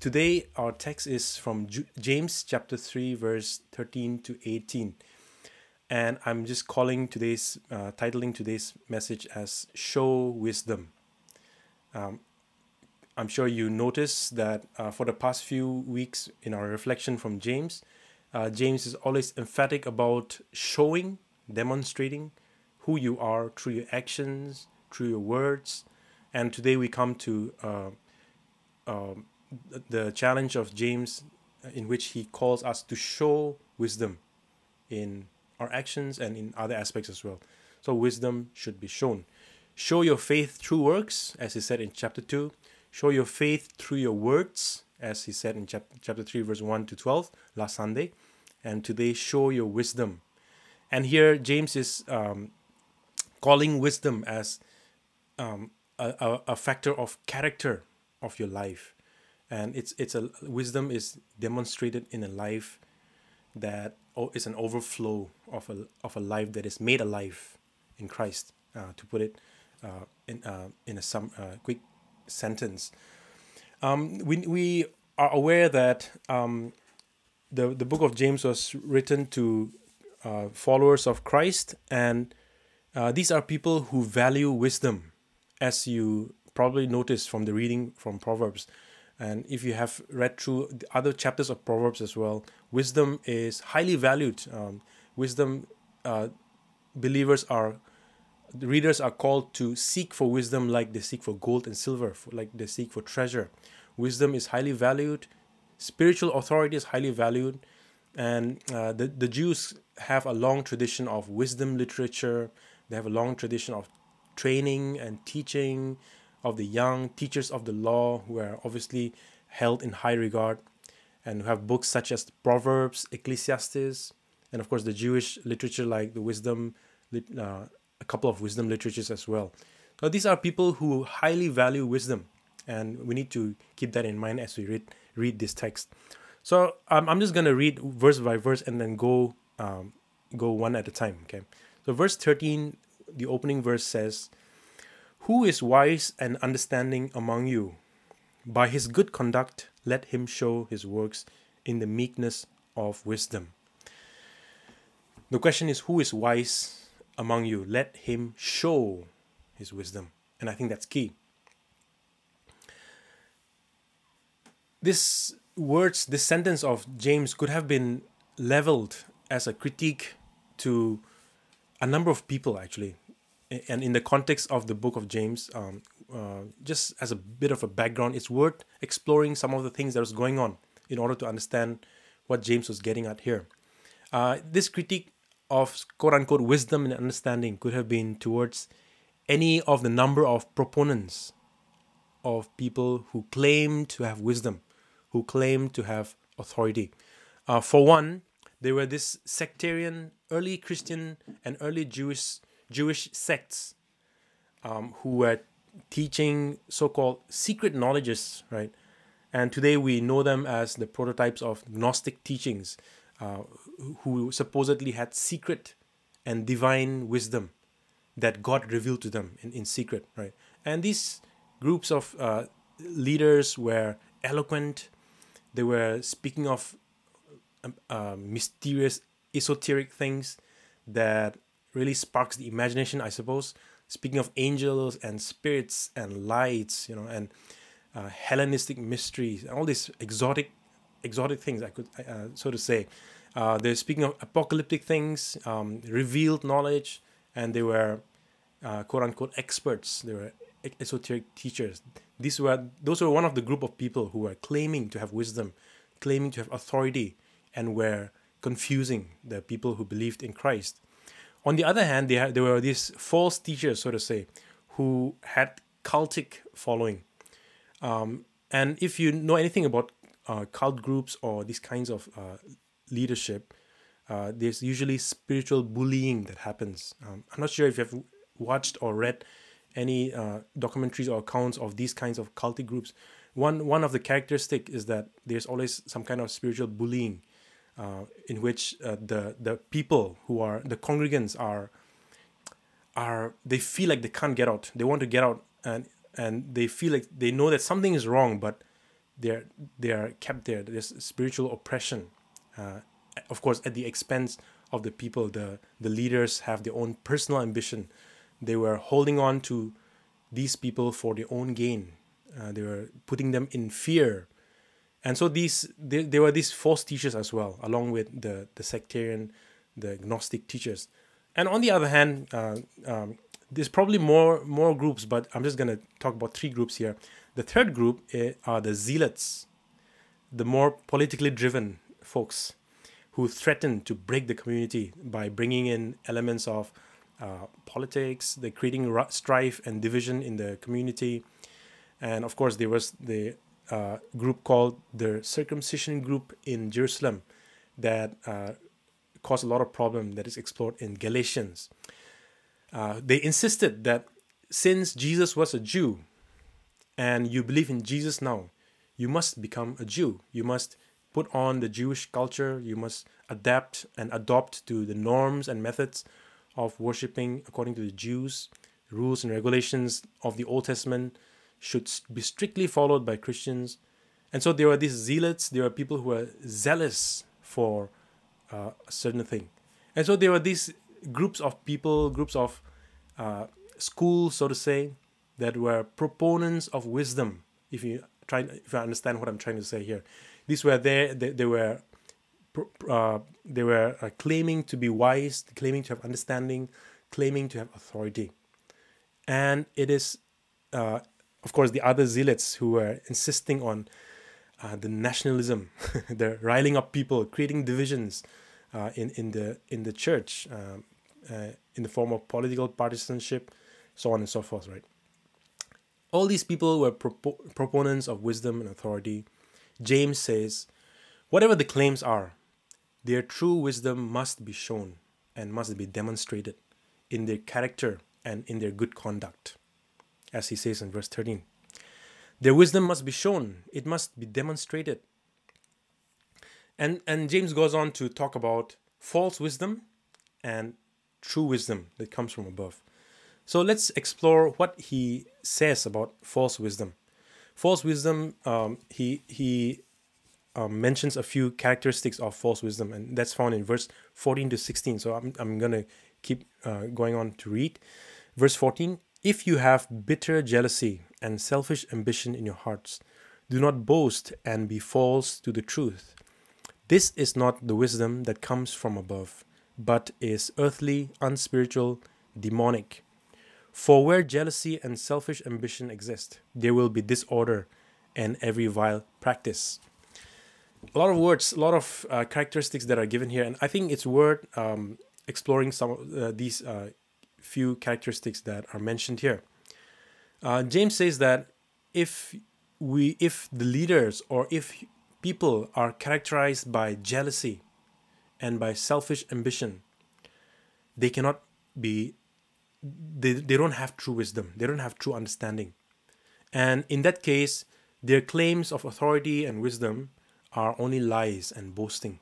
today our text is from James chapter 3, verse 13 to 18. And I'm just calling today's, uh, titling today's message as Show Wisdom. Um, I'm sure you notice that uh, for the past few weeks in our reflection from James, uh, James is always emphatic about showing, demonstrating who you are through your actions, through your words. And today we come to uh, um, the challenge of James, in which he calls us to show wisdom in our actions and in other aspects as well. So, wisdom should be shown. Show your faith through works, as he said in chapter 2 Show your faith through your words, as he said in chap- chapter 3, verse 1 to 12 last Sunday. And today, show your wisdom. And here, James is um, calling wisdom as um, a, a, a factor of character of your life. And it's it's a wisdom is demonstrated in a life that is an overflow of a of a life that is made alive in Christ. Uh, to put it uh, in uh, in a some uh, quick sentence. Um, we, we are aware that um, the, the book of James was written to uh, followers of Christ, and uh, these are people who value wisdom, as you probably noticed from the reading from Proverbs. And if you have read through the other chapters of Proverbs as well, wisdom is highly valued. Um, wisdom, uh, believers are readers are called to seek for wisdom like they seek for gold and silver, like they seek for treasure. Wisdom is highly valued, spiritual authority is highly valued, and uh, the, the Jews have a long tradition of wisdom literature. They have a long tradition of training and teaching of the young, teachers of the law, who are obviously held in high regard, and who have books such as Proverbs, Ecclesiastes, and of course the Jewish literature like the wisdom. Uh, a couple of wisdom literatures as well. So these are people who highly value wisdom, and we need to keep that in mind as we read read this text. So um, I'm just gonna read verse by verse and then go um, go one at a time. Okay. So verse 13, the opening verse says, "Who is wise and understanding among you? By his good conduct, let him show his works in the meekness of wisdom." The question is, who is wise among you. Let him show his wisdom. And I think that's key. This words, this sentence of James could have been leveled as a critique to a number of people, actually. And in the context of the book of James, um, uh, just as a bit of a background, it's worth exploring some of the things that was going on in order to understand what James was getting at here. Uh, this critique of quote unquote wisdom and understanding could have been towards any of the number of proponents of people who claim to have wisdom, who claim to have authority. Uh, for one, there were this sectarian early Christian and early Jewish Jewish sects um, who were teaching so-called secret knowledges, right? And today we know them as the prototypes of Gnostic teachings, uh, who supposedly had secret and divine wisdom that God revealed to them in, in secret, right? And these groups of uh, leaders were eloquent. They were speaking of um, uh, mysterious, esoteric things that really sparks the imagination, I suppose. Speaking of angels and spirits and lights, you know, and uh, Hellenistic mysteries and all these exotic, exotic things, I could, uh, so to say. Uh, they're speaking of apocalyptic things, um, revealed knowledge, and they were uh, quote unquote experts. They were esoteric teachers. These were those were one of the group of people who were claiming to have wisdom, claiming to have authority, and were confusing the people who believed in Christ. On the other hand, there were these false teachers, so to say, who had cultic following. Um, and if you know anything about uh, cult groups or these kinds of uh, leadership, uh, there's usually spiritual bullying that happens. Um, I'm not sure if you've watched or read any uh, documentaries or accounts of these kinds of cultic groups. One one of the characteristic is that there's always some kind of spiritual bullying, in which uh, the the people who are the congregants are are they feel like they can't get out. They want to get out and and they feel like they know that something is wrong, but they're they are kept there. There's spiritual oppression, uh, of course, at the expense of the people. The the leaders have their own personal ambition. They were holding on to these people for their own gain. Uh, they were putting them in fear, and so these there, there were these false teachers as well, along with the the sectarian, the gnostic teachers. And on the other hand, uh, um, there's probably more more groups, but I'm just gonna talk about three groups here. The third group eh, are the zealots, the more politically driven folks who threaten to break the community by bringing in elements of uh, politics, they're creating strife and division in the community. And of course, there was the uh, group called the circumcision group in Jerusalem that uh, caused a lot of problem that is explored in Galatians. Uh, they insisted that since Jesus was a Jew and you believe in Jesus now, you must become a Jew. You must put on the Jewish culture. You must adapt and adopt to the norms and methods of worshiping according to the Jews. Rules and regulations of the Old Testament should be strictly followed by Christians. And so there were these zealots, there were people who were zealous for uh, a certain thing. And so there were these groups of people, groups of uh, schools, so to say, that were proponents of wisdom. If you try, if you understand what I'm trying to say here, these were there. They, they were, uh, they were uh, claiming to be wise, claiming to have understanding, claiming to have authority, and it is, uh, of course, the other zealots who were insisting on uh, the nationalism, they're riling up people, creating divisions uh, in in the in the church um, uh, in the form of political partisanship, so on and so forth. Right. All these people were propo- proponents of wisdom and authority. James says, whatever the claims are, their true wisdom must be shown and must be demonstrated in their character and in their good conduct, as he says in verse 13. Their wisdom must be shown, it must be demonstrated. And, and James goes on to talk about false wisdom and true wisdom that comes from above. So let's explore what he says about false wisdom. False wisdom, um, he, he um, mentions a few characteristics of false wisdom, and that's found in verse 14 to 16. So I'm, I'm going to keep uh, going on to read. Verse 14 If you have bitter jealousy and selfish ambition in your hearts. Do not boast and be false to the truth. This is not the wisdom that comes from above, but is earthly, unspiritual, demonic. For where jealousy and selfish ambition exist, there will be disorder and every vile practice. A lot of words, a lot of uh, characteristics that are given here, and I think it's worth um, exploring some of uh, these uh, few characteristics that are mentioned here. Uh, James says that if we, if the leaders or if people are characterized by jealousy and by selfish ambition, they cannot be. They, they don't have true wisdom. They don't have true understanding, and in that case, their claims of authority and wisdom are only lies and boasting.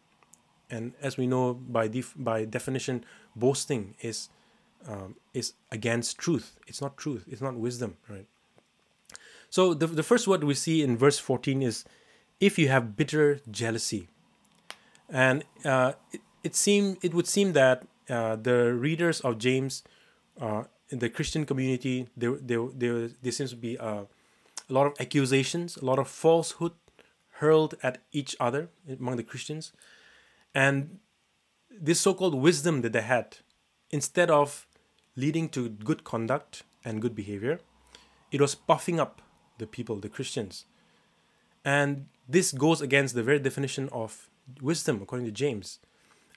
And as we know by def- by definition, boasting is um, is against truth. It's not truth. It's not wisdom, right? So the the first word we see in verse fourteen is, if you have bitter jealousy, and uh, it it seem it would seem that uh, the readers of James, uh, in the Christian community, there there there there seems to be a, a lot of accusations, a lot of falsehood hurled at each other among the Christians, and this so-called wisdom that they had, instead of leading to good conduct and good behavior. It was puffing up the people, the Christians. And this goes against the very definition of wisdom, according to James.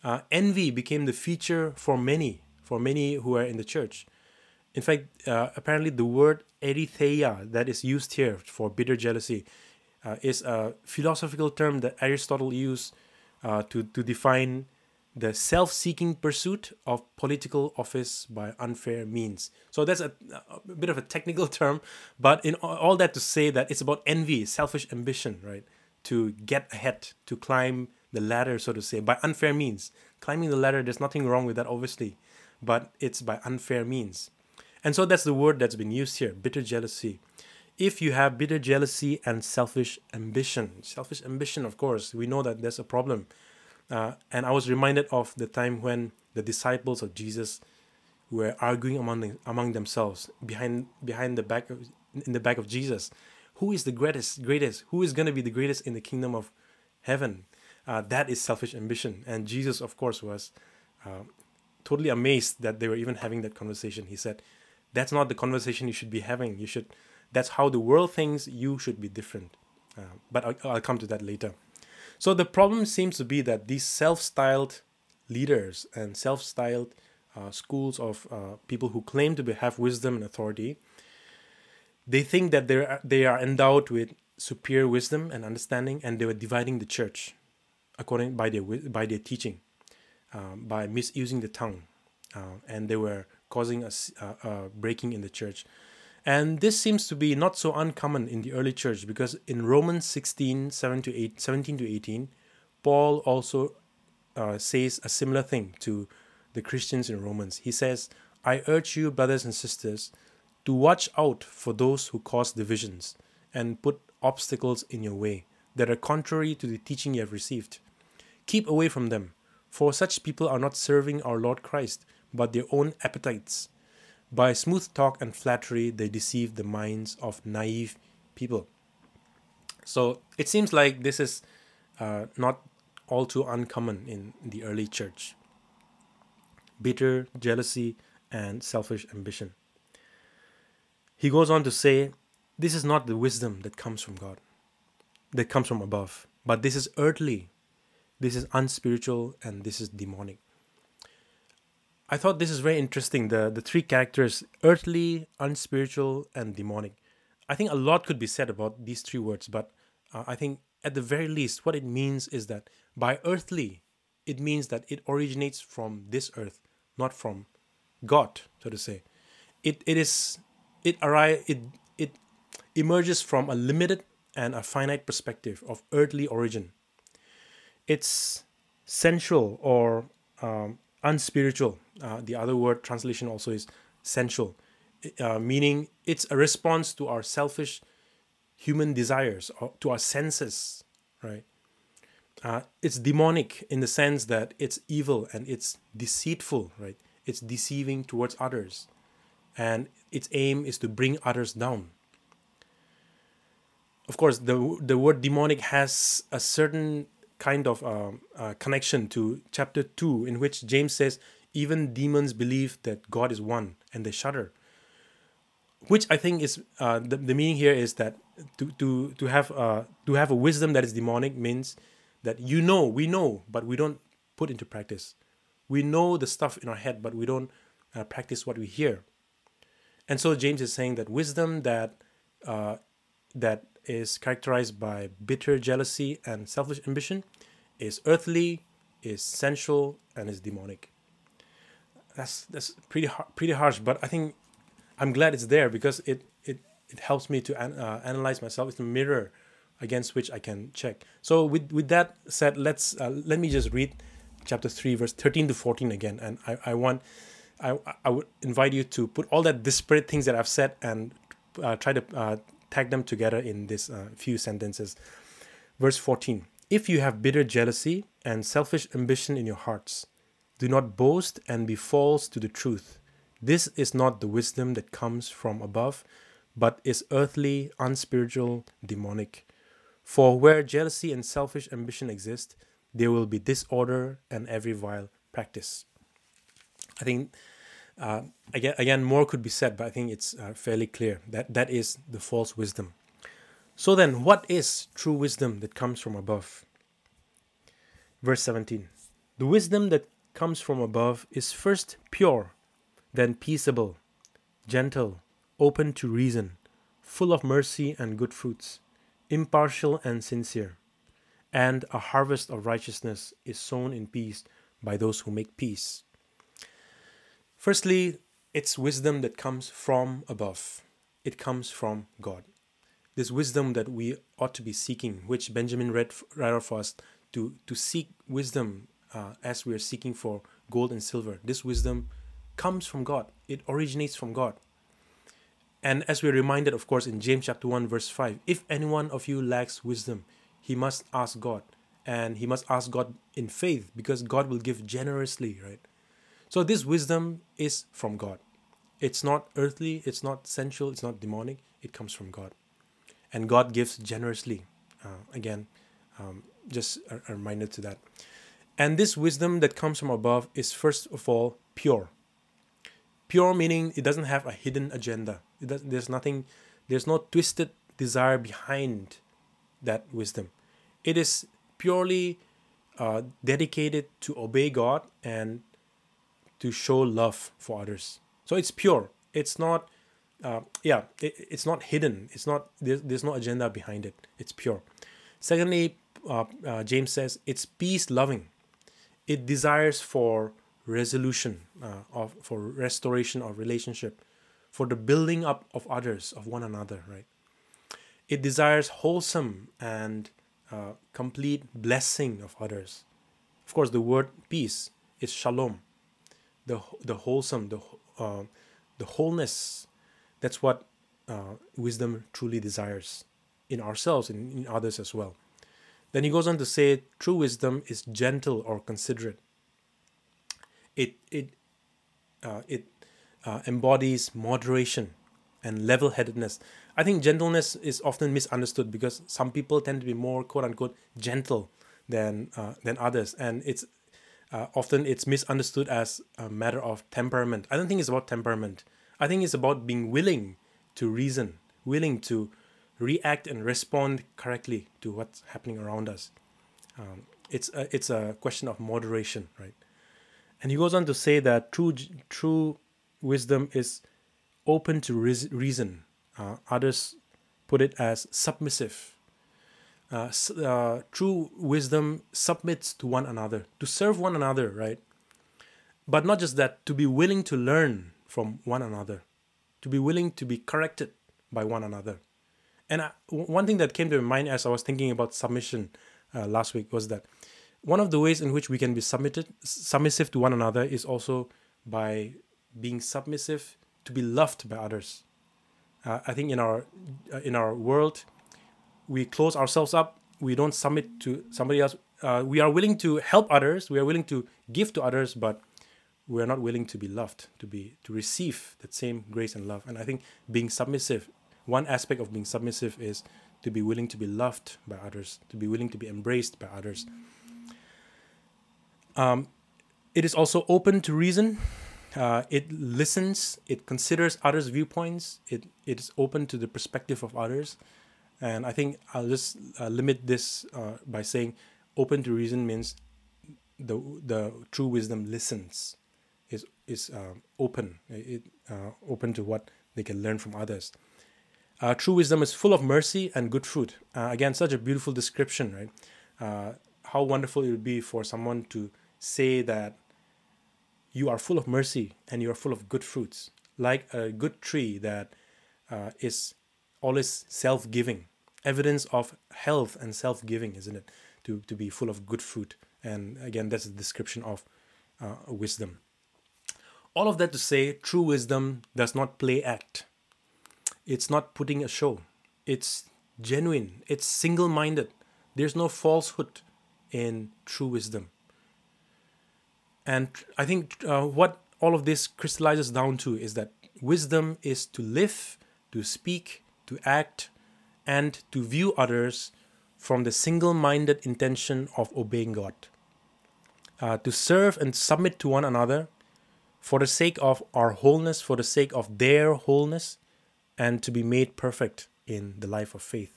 Uh, envy became the feature for many, for many who are in the church. In fact, uh, apparently the word eritheia that is used here for bitter jealousy uh, is a philosophical term that Aristotle used uh, to, to define the self seeking pursuit of political office by unfair means. So that's a, a, bit of a technical term, but in all that to say that it's about envy, selfish ambition, right? To get ahead, to climb the ladder, so to say, by unfair means. Climbing the ladder, there's nothing wrong with that, obviously, but it's by unfair means. And so that's the word that's been used here bitter jealousy. if you have bitter jealousy and selfish ambition. Selfish ambition, of course, we know that there's a problem. Uh, and I was reminded of the time when the disciples of Jesus were arguing among among themselves behind behind the back of, in the back of Jesus. Who is the greatest? Greatest? Who is going to be the greatest in the kingdom of heaven? Uh, that is selfish ambition. And Jesus, of course, was uh, totally amazed that they were even having that conversation. He said, "That's not the conversation you should be having. You should. That's how the world thinks. You should be different." Uh, but I'll, I'll come to that later. So the problem seems to be that these self-styled leaders and self-styled uh, schools of uh, people who claim to have wisdom and authority, they think that they they are endowed with superior wisdom and understanding, and they were dividing the church according by their by their teaching, um, by misusing the tongue, uh, and they were causing a, a, a breaking in the church. And this seems to be not so uncommon in the early church because in Romans 16, 7 to 8, 17 to 18, Paul also uh, says a similar thing to the Christians in Romans. He says, I urge you, brothers and sisters, to watch out for those who cause divisions and put obstacles in your way that are contrary to the teaching you have received. Keep away from them, for such people are not serving our Lord Christ, but their own appetites. By smooth talk and flattery, they deceive the minds of naive people. So it seems like this is uh, not all too uncommon in the early church bitter jealousy and selfish ambition. He goes on to say, This is not the wisdom that comes from God, that comes from above, but this is earthly, this is unspiritual, and this is demonic. I thought this is very interesting. The the three characters earthly, unspiritual, and demonic. I think a lot could be said about these three words, but uh, I think at the very least, what it means is that by earthly, it means that it originates from this earth, not from God, so to say. It it is it arrive it it emerges from a limited and a finite perspective of earthly origin. It's sensual or um, unspiritual. Uh, the other word translation also is sensual, uh, meaning it's a response to our selfish human desires or to our senses, right? Uh, it's demonic in the sense that it's evil and it's deceitful, right? It's deceiving towards others, and its aim is to bring others down. Of course, the the word demonic has a certain kind of uh, uh, connection to chapter 2 in which james says even demons believe that god is one and they shudder. Which i think is uh, the, the meaning here is that to, to, to have uh, to have a wisdom that is demonic means that you know we know but we don't put into practice. We know the stuff in our head but we don't uh, practice what we hear. And so james is saying that wisdom that uh, that is characterized by bitter jealousy and selfish ambition, is earthly, is sensual, and is demonic. That's that's pretty har- pretty harsh, but I think I'm glad it's there because it it it helps me to an, uh, analyze myself. It's a mirror against which I can check. So with with that said, let's uh, let me just read chapter three, verse thirteen to fourteen again, and I I want. I, I would invite you to put all that disparate things that I've said and uh, try to uh, tag them together in this uh, few sentences. Verse 14 If you have bitter jealousy and selfish ambition in your hearts, do not boast and be false to the truth. This is not the wisdom that comes from above, but is earthly, unspiritual, demonic. For where jealousy and selfish ambition exist, there will be disorder and every vile practice. I think uh, again, again, more could be said, but I think it's uh, fairly clear that that is the false wisdom. So then, what is true wisdom that comes from above? Verse 17 The wisdom that comes from above is first pure, then peaceable, gentle, open to reason, full of mercy and good fruits, impartial and sincere. And a harvest of righteousness is sown in peace by those who make peace. Firstly, it's wisdom that comes from above. It comes from God. This wisdom that we ought to be seeking, which Benjamin read, right off us, to, to seek wisdom uh, as we are seeking for gold and silver. This wisdom comes from God. It originates from God. And as we're reminded, of course, in James chapter 1, verse 5, if anyone of you lacks wisdom, he must ask God. And he must ask God in faith because God will give generously, right? So this wisdom is from God. It's not earthly, it's not sensual, it's not demonic, it comes from God. And God gives generously. Uh, again, um, just a, a reminder to that. And this wisdom that comes from above is first of all pure. Pure meaning it doesn't have a hidden agenda. There's nothing, there's no twisted desire behind that wisdom. It is purely uh, dedicated to obey God and to show love for others. So it's pure. It's not, uh, yeah, it, it's not hidden. It's not, there's, there's no agenda behind it. It's pure. Secondly, uh, uh, James says it's peace loving. It desires for resolution, uh, of for restoration of relationship, for the building up of others, of one another, right? It desires wholesome and uh, complete blessing of others. Of course, the word peace is shalom, the the wholesome, the uh, the wholeness. That's what uh, wisdom truly desires in ourselves and in others as well. Then he goes on to say, true wisdom is gentle or considerate. It it uh, it uh, embodies moderation and level-headedness. I think gentleness is often misunderstood because some people tend to be more quote unquote gentle than uh, than others, and it's uh, often it's misunderstood as a matter of temperament. I don't think it's about temperament. I think it's about being willing to reason, willing to react and respond correctly to what's happening around us. Um, it's a, it's a question of moderation, right? And he goes on to say that true true wisdom is open to reason. Uh, others put it as submissive. Uh, uh, true wisdom submits to one another, to serve one another, right? But not just that, to be willing to learn from one another, to be willing to be corrected by one another. And I, one thing that came to my mind as I was thinking about submission uh, last week was that one of the ways in which we can be submitted, submissive to one another is also by being submissive to be loved by others. Uh, I think in our uh, in our world, we close ourselves up. We don't submit to somebody else. Uh, we are willing to help others. We are willing to give to others, but we are not willing to be loved, to be to receive that same grace and love. And I think being submissive one aspect of being submissive is to be willing to be loved by others, to be willing to be embraced by others. Um, it is also open to reason. Uh, it listens. It considers others' viewpoints. It it is open to the perspective of others, and I think I'll just uh, limit this uh, by saying, open to reason means the the true wisdom listens, is is uh, open. It open to what they can learn from others. Uh, true wisdom is full of mercy and good fruit. Uh, again, such a beautiful description, right? Uh, how wonderful it would be for someone to say that you are full of mercy and you are full of good fruits, like a good tree that uh, is always self giving. Evidence of health and self giving, isn't it? To, to be full of good fruit. And again, that's a description of uh, wisdom. All of that to say, true wisdom does not play act it's not putting a show. It's genuine. It's single minded. There's no falsehood in true wisdom. And I think uh, what all of this crystallizes down to is that wisdom is to live, to speak, to act, and to view others from the single minded intention of obeying God. Uh, to serve and submit to one another for the sake of our wholeness, for the sake of their wholeness, and to be made perfect in the life of faith.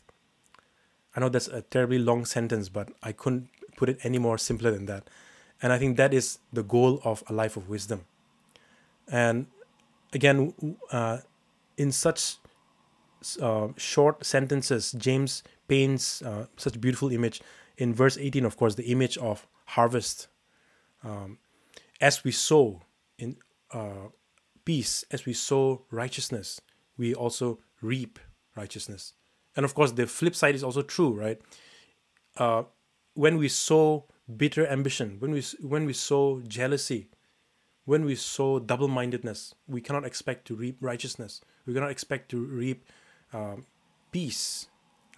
I know that's a terribly long sentence, but I couldn't put it any more simpler than that. And I think that is the goal of a life of wisdom. And again, uh, in such uh, short sentences, James paints uh, such a beautiful image. In verse 18, of course, the image of harvest. Um, as we sow in uh, peace, as we sow righteousness, we also reap righteousness. And of course, the flip side is also true, right? Uh, when we sow bitter ambition, when we when we sow jealousy, when we sow double mindedness, we cannot expect to reap righteousness. We cannot expect to reap um, peace,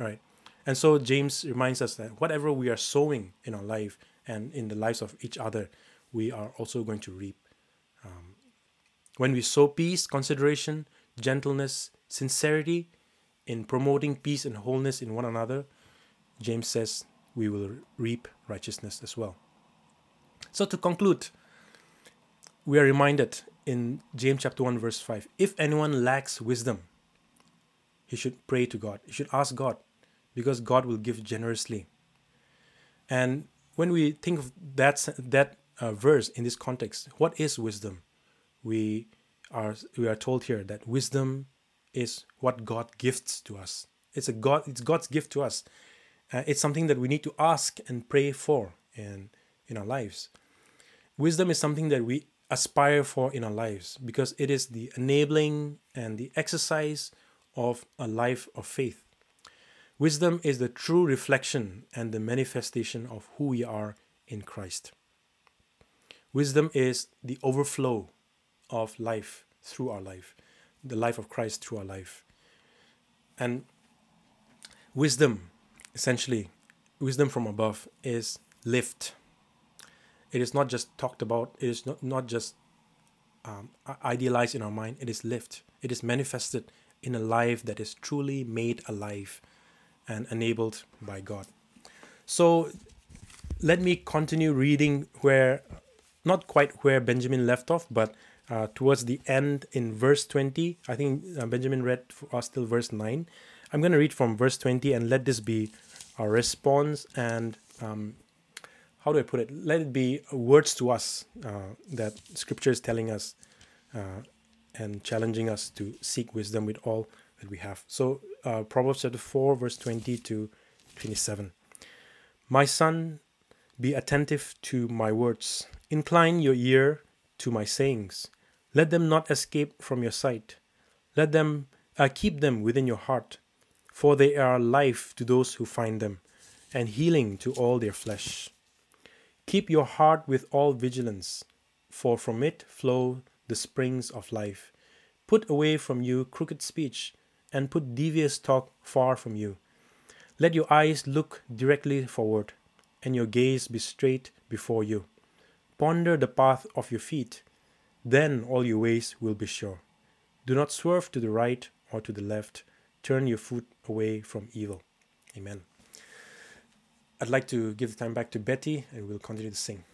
right? And so James reminds us that whatever we are sowing in our life and in the lives of each other, we are also going to reap. Um, when we sow peace, consideration, gentleness, sincerity in promoting peace and wholeness in one another, James says we will reap righteousness as well. So to conclude, we are reminded in James chapter 1 verse 5 if anyone lacks wisdom he should pray to God. He should ask God because God will give generously. And when we think of that that uh, verse in this context what is wisdom? We are we are told here that wisdom is what God gifts to us. It's a God it's God's gift to us. Uh, it's something that we need to ask and pray for in in our lives. Wisdom is something that we aspire for in our lives because it is the enabling and the exercise of a life of faith. Wisdom is the true reflection and the manifestation of who we are in Christ. Wisdom is the overflow of life through our life, the life of Christ through our life. And wisdom, essentially, wisdom from above, is lived it is not just talked about, it is not, not just um, idealized in our mind, it is lived, it is manifested in a life that is truly made alive and enabled by God. So let me continue reading where, not quite where Benjamin left off, but uh, towards the end in verse 20. I think uh, Benjamin read for us till verse 9. I'm going to read from verse 20 and let this be our response and um, how do I put it? Let it be words to us uh, that Scripture is telling us uh, and challenging us to seek wisdom with all that we have. So, uh, Proverbs chapter 4, verse 20 to 27. My son, be attentive to my words, incline your ear to my sayings. Let them not escape from your sight. Let them uh, keep them within your heart, for they are life to those who find them, and healing to all their flesh. Keep your heart with all vigilance, for from it flow the springs of life. Put away from you crooked speech, and put devious talk far from you. Let your eyes look directly forward, and your gaze be straight before you. Ponder the path of your feet, then all your ways will be sure. Do not swerve to the right or to the left. Turn your foot away from evil. Amen. I'd like to give the time back to Betty and we'll continue to sing.